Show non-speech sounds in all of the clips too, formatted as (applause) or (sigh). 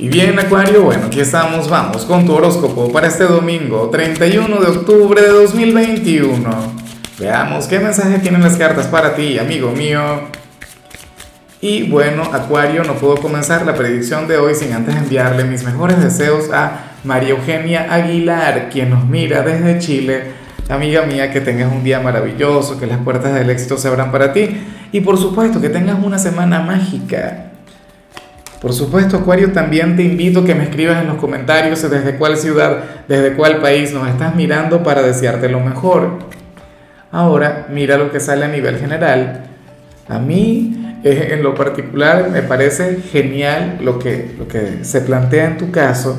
Y bien, Acuario, bueno, aquí estamos, vamos con tu horóscopo para este domingo, 31 de octubre de 2021. Veamos qué mensaje tienen las cartas para ti, amigo mío. Y bueno, Acuario, no puedo comenzar la predicción de hoy sin antes enviarle mis mejores deseos a María Eugenia Aguilar, quien nos mira desde Chile. Amiga mía, que tengas un día maravilloso, que las puertas del éxito se abran para ti y por supuesto que tengas una semana mágica. Por supuesto, Acuario, también te invito a que me escribas en los comentarios desde cuál ciudad, desde cuál país nos estás mirando para desearte lo mejor. Ahora, mira lo que sale a nivel general. A mí, eh, en lo particular, me parece genial lo que, lo que se plantea en tu caso,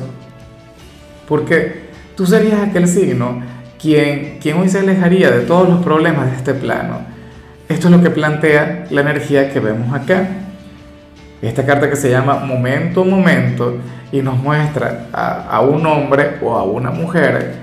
porque tú serías aquel signo quien, quien hoy se alejaría de todos los problemas de este plano. Esto es lo que plantea la energía que vemos acá. Esta carta que se llama Momento, Momento y nos muestra a, un hombre o a una mujer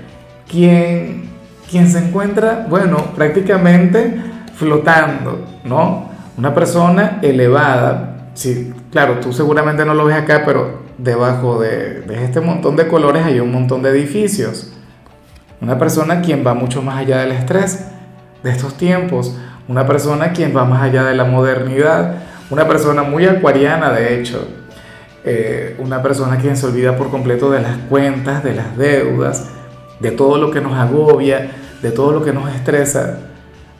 quien, quien se encuentra, bueno, prácticamente flotando, ¿no? Una persona elevada. Sí, claro, tú seguramente no lo ves acá, pero debajo de, de este montón de colores hay un montón de edificios. Una persona quien va mucho más allá del estrés de estos tiempos. Una persona quien va más allá de la modernidad una persona muy acuariana, de hecho, eh, una persona quien se olvida por completo de las cuentas, de las deudas, de todo lo que nos agobia, de todo lo que nos estresa.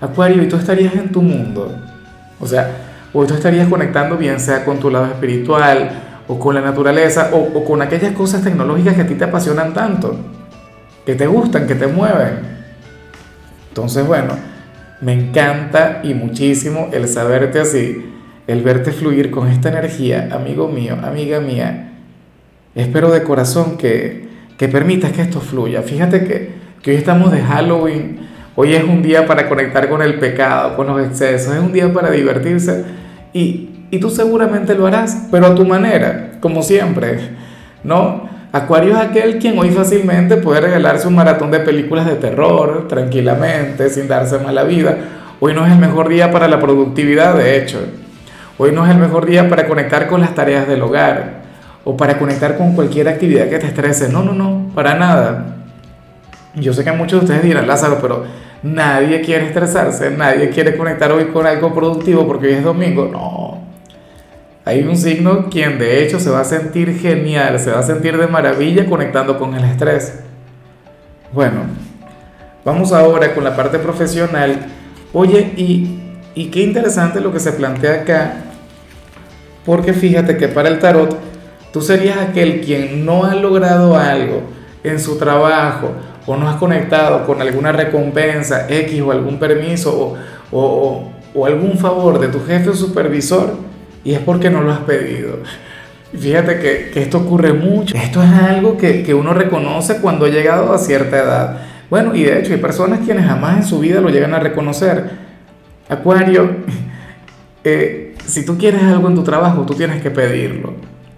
Acuario, y tú estarías en tu mundo. O sea, hoy tú estarías conectando bien sea con tu lado espiritual o con la naturaleza o, o con aquellas cosas tecnológicas que a ti te apasionan tanto, que te gustan, que te mueven. Entonces, bueno, me encanta y muchísimo el saberte así el verte fluir con esta energía, amigo mío, amiga mía. Espero de corazón que, que permitas que esto fluya. Fíjate que, que hoy estamos de Halloween, hoy es un día para conectar con el pecado, con los excesos, es un día para divertirse y, y tú seguramente lo harás, pero a tu manera, como siempre, ¿no? Acuario es aquel quien hoy fácilmente puede regalarse un maratón de películas de terror tranquilamente, sin darse mala vida. Hoy no es el mejor día para la productividad, de hecho. Hoy no es el mejor día para conectar con las tareas del hogar o para conectar con cualquier actividad que te estrese. No, no, no, para nada. Yo sé que muchos de ustedes dirán, Lázaro, pero nadie quiere estresarse, nadie quiere conectar hoy con algo productivo porque hoy es domingo. No. Hay un signo quien de hecho se va a sentir genial, se va a sentir de maravilla conectando con el estrés. Bueno, vamos ahora con la parte profesional. Oye, y, y qué interesante lo que se plantea acá porque fíjate que para el tarot, tú serías aquel quien no ha logrado algo en su trabajo o no has conectado con alguna recompensa X o algún permiso o, algún favor de tu jefe o supervisor y es porque no lo has pedido. Fíjate que, esto ocurre mucho. Esto es algo que, que uno reconoce cuando ha llegado a cierta edad. Bueno, y de hecho hay personas quienes jamás en su vida lo llegan a reconocer. Acuario, (laughs) eh, si tú quieres algo en tu trabajo, tú tienes que pedirlo,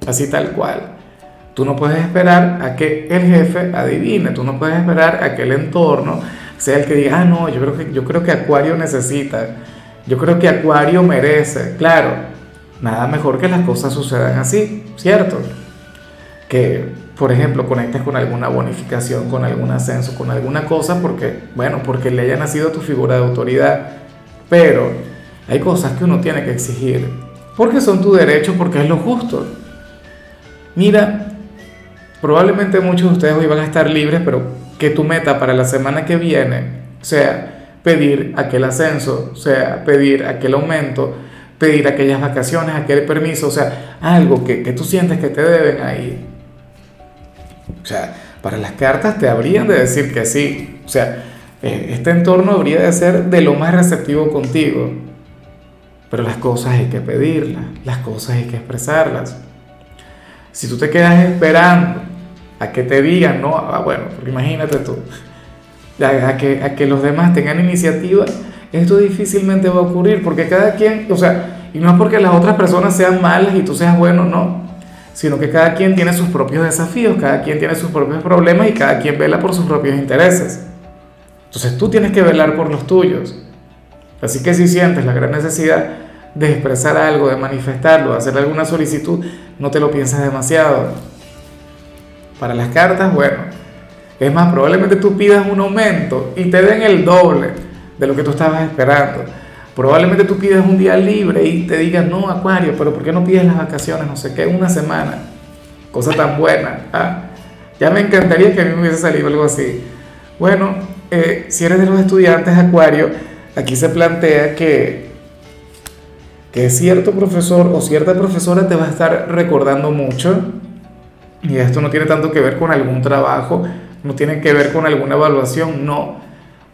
así tal cual. Tú no puedes esperar a que el jefe adivine, tú no puedes esperar a que el entorno sea el que diga, ah, no, yo creo que, Acuario necesita, yo creo que Acuario merece. Claro, nada mejor que las cosas sucedan así, ¿cierto? Que, por ejemplo, conectes con alguna bonificación, con algún ascenso, con alguna cosa, porque, bueno, porque le haya nacido tu figura de autoridad. Pero hay cosas que uno tiene que exigir, porque son tu derecho, porque es lo justo. Mira, probablemente muchos de ustedes hoy van a estar libres, pero que tu meta para la semana que viene sea pedir aquel ascenso, sea pedir aquel aumento, pedir aquellas vacaciones, aquel permiso, o sea, algo que, que tú sientes que te deben ahí. O sea, para las cartas te habrían de decir que sí. O sea, eh, este entorno habría de ser de lo más receptivo contigo. Pero las cosas hay que pedirlas, las cosas hay que expresarlas. Si tú te quedas esperando a que te digan, no, ah, bueno, imagínate tú, a, que, a que los demás tengan iniciativa, esto difícilmente va a ocurrir porque cada quien, o sea, y no es porque las otras personas sean malas y tú seas bueno, no, sino que cada quien tiene sus propios desafíos, cada quien tiene sus propios problemas y cada quien vela por sus propios intereses. Entonces tú tienes que velar por los tuyos. Así que si sientes la gran necesidad de expresar algo, de manifestarlo, de hacer alguna solicitud, no te lo pienses demasiado. Para las cartas, bueno, es más, probablemente tú pidas un aumento y te den el doble de lo que tú estabas esperando. Probablemente tú pides un día libre y te digan, no, Acuario, pero ¿por qué no pides las vacaciones? No sé qué, una semana. Cosa tan buena. ¿ah? Ya me encantaría que a mí me hubiese salido algo así. Bueno, eh, si eres de los estudiantes Acuario, aquí se plantea que, que cierto profesor o cierta profesora te va a estar recordando mucho. Y esto no tiene tanto que ver con algún trabajo, no tiene que ver con alguna evaluación, no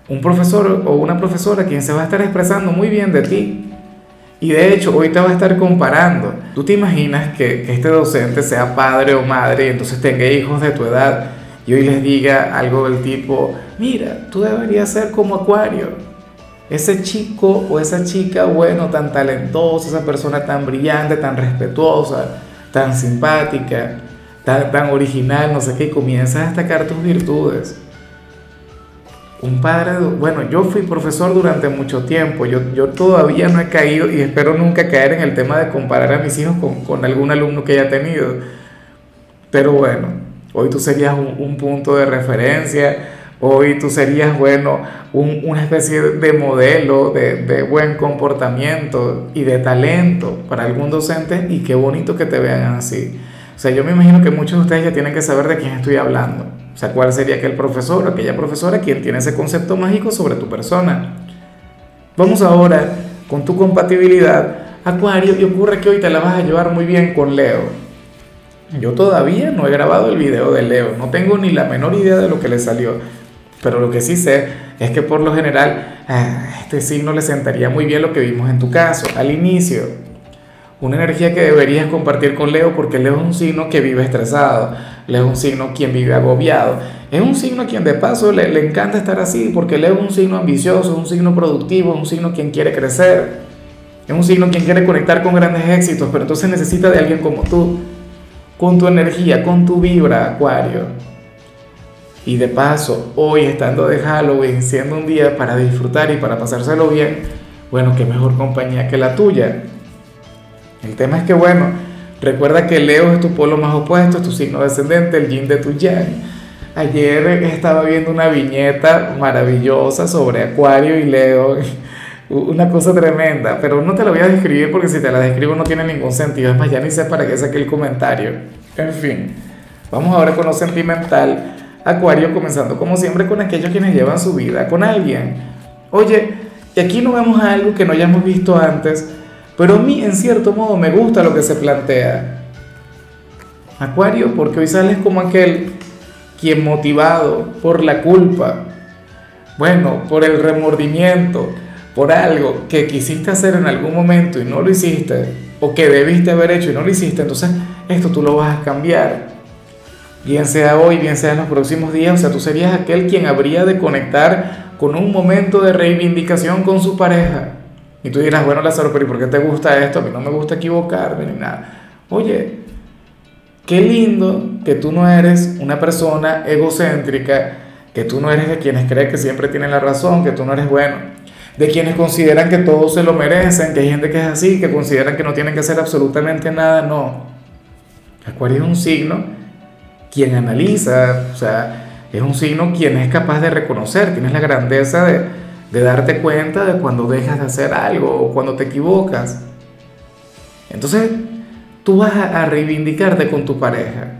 un profesor o una profesora quien se va a estar expresando muy bien de ti. Y de hecho, hoy te va a estar comparando. Tú te imaginas que, este docente sea padre o madre y entonces tenga hijos de tu edad y hoy les diga algo del tipo, mira, tú deberías ser como Acuario. Ese chico o esa chica, bueno, tan talentosa, esa persona tan brillante, tan respetuosa, tan simpática, tan, tan original, no sé qué, comienzas a destacar tus virtudes un padre, bueno, yo fui profesor durante mucho tiempo, yo, yo todavía no he caído y espero nunca caer en el tema de comparar a mis hijos con, con algún alumno que haya tenido. Pero bueno, hoy tú serías un, punto de referencia, hoy tú serías, bueno, un, una especie de modelo de, de buen comportamiento y de talento para algún docente y qué bonito que te vean así. O sea, yo me imagino que muchos de ustedes ya tienen que saber de quién estoy hablando. O sea, ¿cuál sería aquel profesor o aquella profesora quien tiene ese concepto mágico sobre tu persona? Vamos ahora con tu compatibilidad, Acuario, y ocurre que hoy te la vas a llevar muy bien con Leo. Yo todavía no he grabado el video de Leo, no tengo ni la menor idea de lo que le salió, pero lo que sí sé es que por lo general a este signo le sentaría muy bien lo que vimos en tu caso, al inicio. Una energía que deberías compartir con Leo porque Leo es un signo que vive estresado, Leo es un signo quien vive agobiado, es un signo quien de paso le, le encanta estar así porque Leo es un signo ambicioso, es un signo productivo, es un signo quien quiere crecer, es un signo quien quiere conectar con grandes éxitos, pero entonces necesita de alguien como tú, con tu energía, con tu vibra, Acuario. Y de paso, hoy estando de Halloween, siendo un día para disfrutar y para pasárselo bien, bueno, qué mejor compañía que la tuya. El tema es que, bueno, recuerda que Leo es tu polo más opuesto, es tu signo descendente, el yin de tu yang. Ayer estaba viendo una viñeta maravillosa sobre Acuario y Leo, (laughs) una cosa tremenda, pero no te la voy a describir porque si te la describo no tiene ningún sentido, es más, ya ni sé para qué saqué el comentario. En fin, vamos ahora con lo sentimental. Acuario comenzando como siempre con aquellos quienes llevan su vida con alguien. Oye, y aquí no vemos algo que no hayamos visto antes, pero a mí, en cierto modo, me gusta lo que se plantea. Acuario, porque hoy sales como aquel quien motivado por la culpa, bueno, por el remordimiento, por algo que quisiste hacer en algún momento y no lo hiciste, o que debiste haber hecho y no lo hiciste, entonces esto tú lo vas a cambiar. Bien sea hoy, bien sea en los próximos días, o sea, tú serías aquel quien habría de conectar con un momento de reivindicación con su pareja y tú dirás, bueno, Lázaro, pero ¿y por qué te gusta esto? A mí no me gusta equivocarme ni nada. Oye, qué lindo que tú no eres una persona egocéntrica, que tú no eres de quienes creen que siempre tienen la razón, que tú no eres bueno, de quienes consideran que todos se lo merecen, que hay gente que es así, que consideran que no tienen que hacer absolutamente nada. No. Acuario es un signo quien analiza, o sea, es un signo quien es capaz de reconocer, tienes la grandeza de de darte cuenta de cuando dejas de hacer algo o cuando te equivocas. Entonces, tú vas a reivindicarte con tu pareja.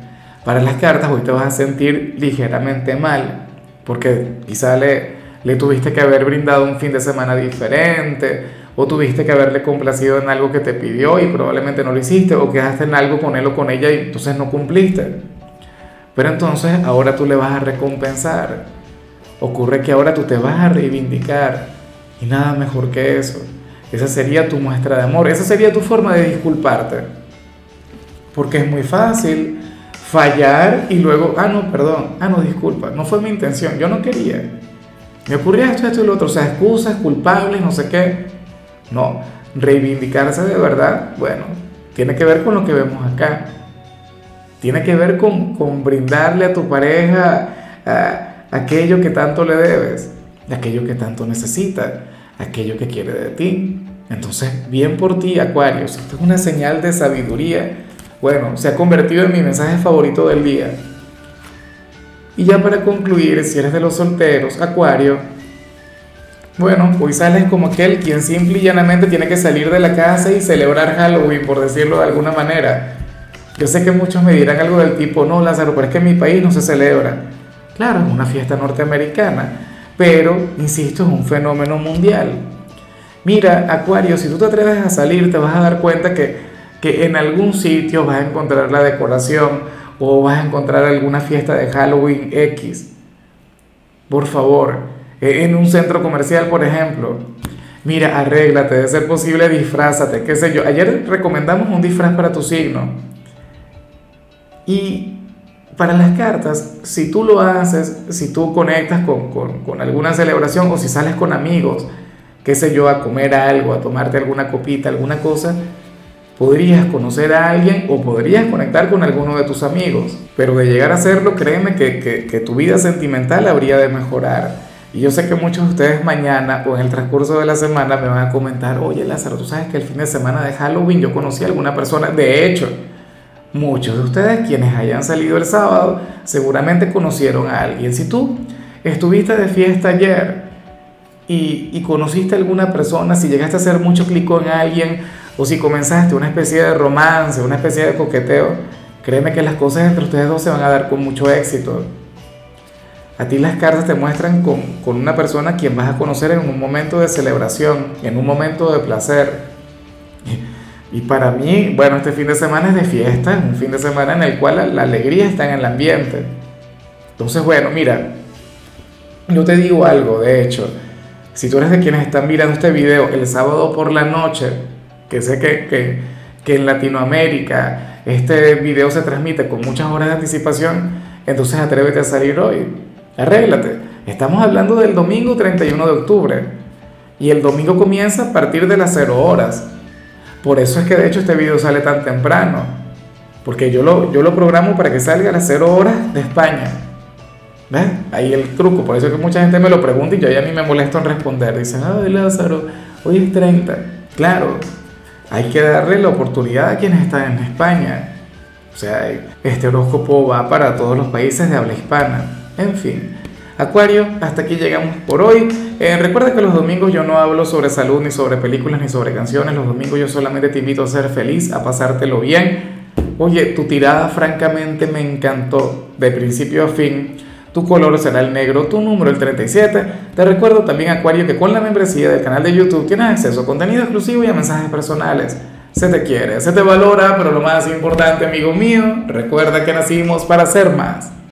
Para las cartas hoy te vas a sentir ligeramente mal, porque quizá le, le tuviste que haber brindado un fin de semana diferente, o tuviste que haberle complacido en algo que te pidió y probablemente no lo hiciste, o quedaste en algo con él o con ella y entonces no cumpliste. Pero entonces ahora tú le vas a recompensar Ocurre que ahora tú te vas a reivindicar y nada mejor que eso. Esa sería tu muestra de amor, esa sería tu forma de disculparte. Porque es muy fácil fallar y luego, ah, no, perdón, ah, no, disculpa, no fue mi intención, yo no quería. Me ocurrió esto, esto y lo otro, o sea, excusas, culpables, no sé qué. No, reivindicarse de verdad, bueno, tiene que ver con lo que vemos acá. Tiene que ver con, con brindarle a tu pareja aquello que tanto le debes, aquello que tanto necesita, aquello que quiere de ti. Entonces, bien por ti, Acuarios, esto es una señal de sabiduría. Bueno, se ha convertido en mi mensaje favorito del día. Y ya para concluir, si eres de los solteros, Acuario, bueno, hoy sales como aquel quien simple y llanamente tiene que salir de la casa y celebrar Halloween, por decirlo de alguna manera. Yo sé que muchos me dirán algo del tipo, no, Lázaro, pero es que en mi país no se celebra. Claro, es una fiesta norteamericana, pero, insisto, es un fenómeno mundial. Mira, Acuario, si tú te atreves a salir, te vas a dar cuenta que, que en algún sitio vas a encontrar la decoración o vas a encontrar alguna fiesta de Halloween X. Por favor, eh, en un centro comercial, por ejemplo. Mira, arréglate, de ser posible, disfrázate, qué sé yo. Ayer recomendamos un disfraz para tu signo. Y para las cartas, si tú lo haces, si tú conectas con, con, alguna celebración o si sales con amigos, qué sé yo, a comer algo, a tomarte alguna copita, alguna cosa, podrías conocer a alguien o podrías conectar con alguno de tus amigos. Pero de llegar a hacerlo, créeme que, que, que, tu vida sentimental habría de mejorar. Y yo sé que muchos de ustedes mañana o en el transcurso de la semana me van a comentar, oye Lázaro, tú sabes que el fin de semana de Halloween yo conocí a alguna persona. De hecho, muchos de ustedes quienes hayan salido el sábado seguramente conocieron a alguien. Si tú estuviste de fiesta ayer y, conociste a alguna persona, si llegaste a hacer mucho clic con alguien, o si comenzaste una especie de romance, una especie de coqueteo, créeme que las cosas entre ustedes dos se van a dar con mucho éxito. A ti las cartas te muestran con, con una persona a quien vas a conocer en un momento de celebración, en un momento de placer. Y, para mí, bueno, este fin de semana es de fiesta, es un fin de semana en el cual la, la alegría está en el ambiente. Entonces, bueno, mira, yo te digo algo, de hecho, si tú eres de quienes están mirando este video el sábado por la noche, que sé que, que, que, en Latinoamérica este video se transmite con muchas horas de anticipación, entonces atrévete a salir hoy, arréglate. Estamos hablando del domingo 31 de octubre y el domingo comienza a partir de las 0 horas. Por eso es que de hecho este video sale tan temprano, porque yo lo, yo lo programo para que salga a las 0 horas de España. ¿Ves? Ahí el truco, por eso es que mucha gente me lo pregunta y yo ya ni me molesto en responder. Dicen, ay Lázaro, hoy es 30. Claro, hay que darle la oportunidad a quienes están en España. O sea, este horóscopo va para todos los países de habla hispana. En fin, Acuario, hasta aquí llegamos por hoy. Eh, recuerda que los domingos yo no hablo sobre salud, ni sobre películas, ni sobre canciones. Los domingos yo solamente te invito a ser feliz, a pasártelo bien. Oye, tu tirada francamente me encantó, de principio a fin. Tu color será el negro, tu número el 37. Te recuerdo también, Acuario, que con la membresía del canal de YouTube tienes acceso a contenido exclusivo y a mensajes personales. Se te quiere, se te valora, pero lo más importante, amigo mío, recuerda que nacimos para ser más.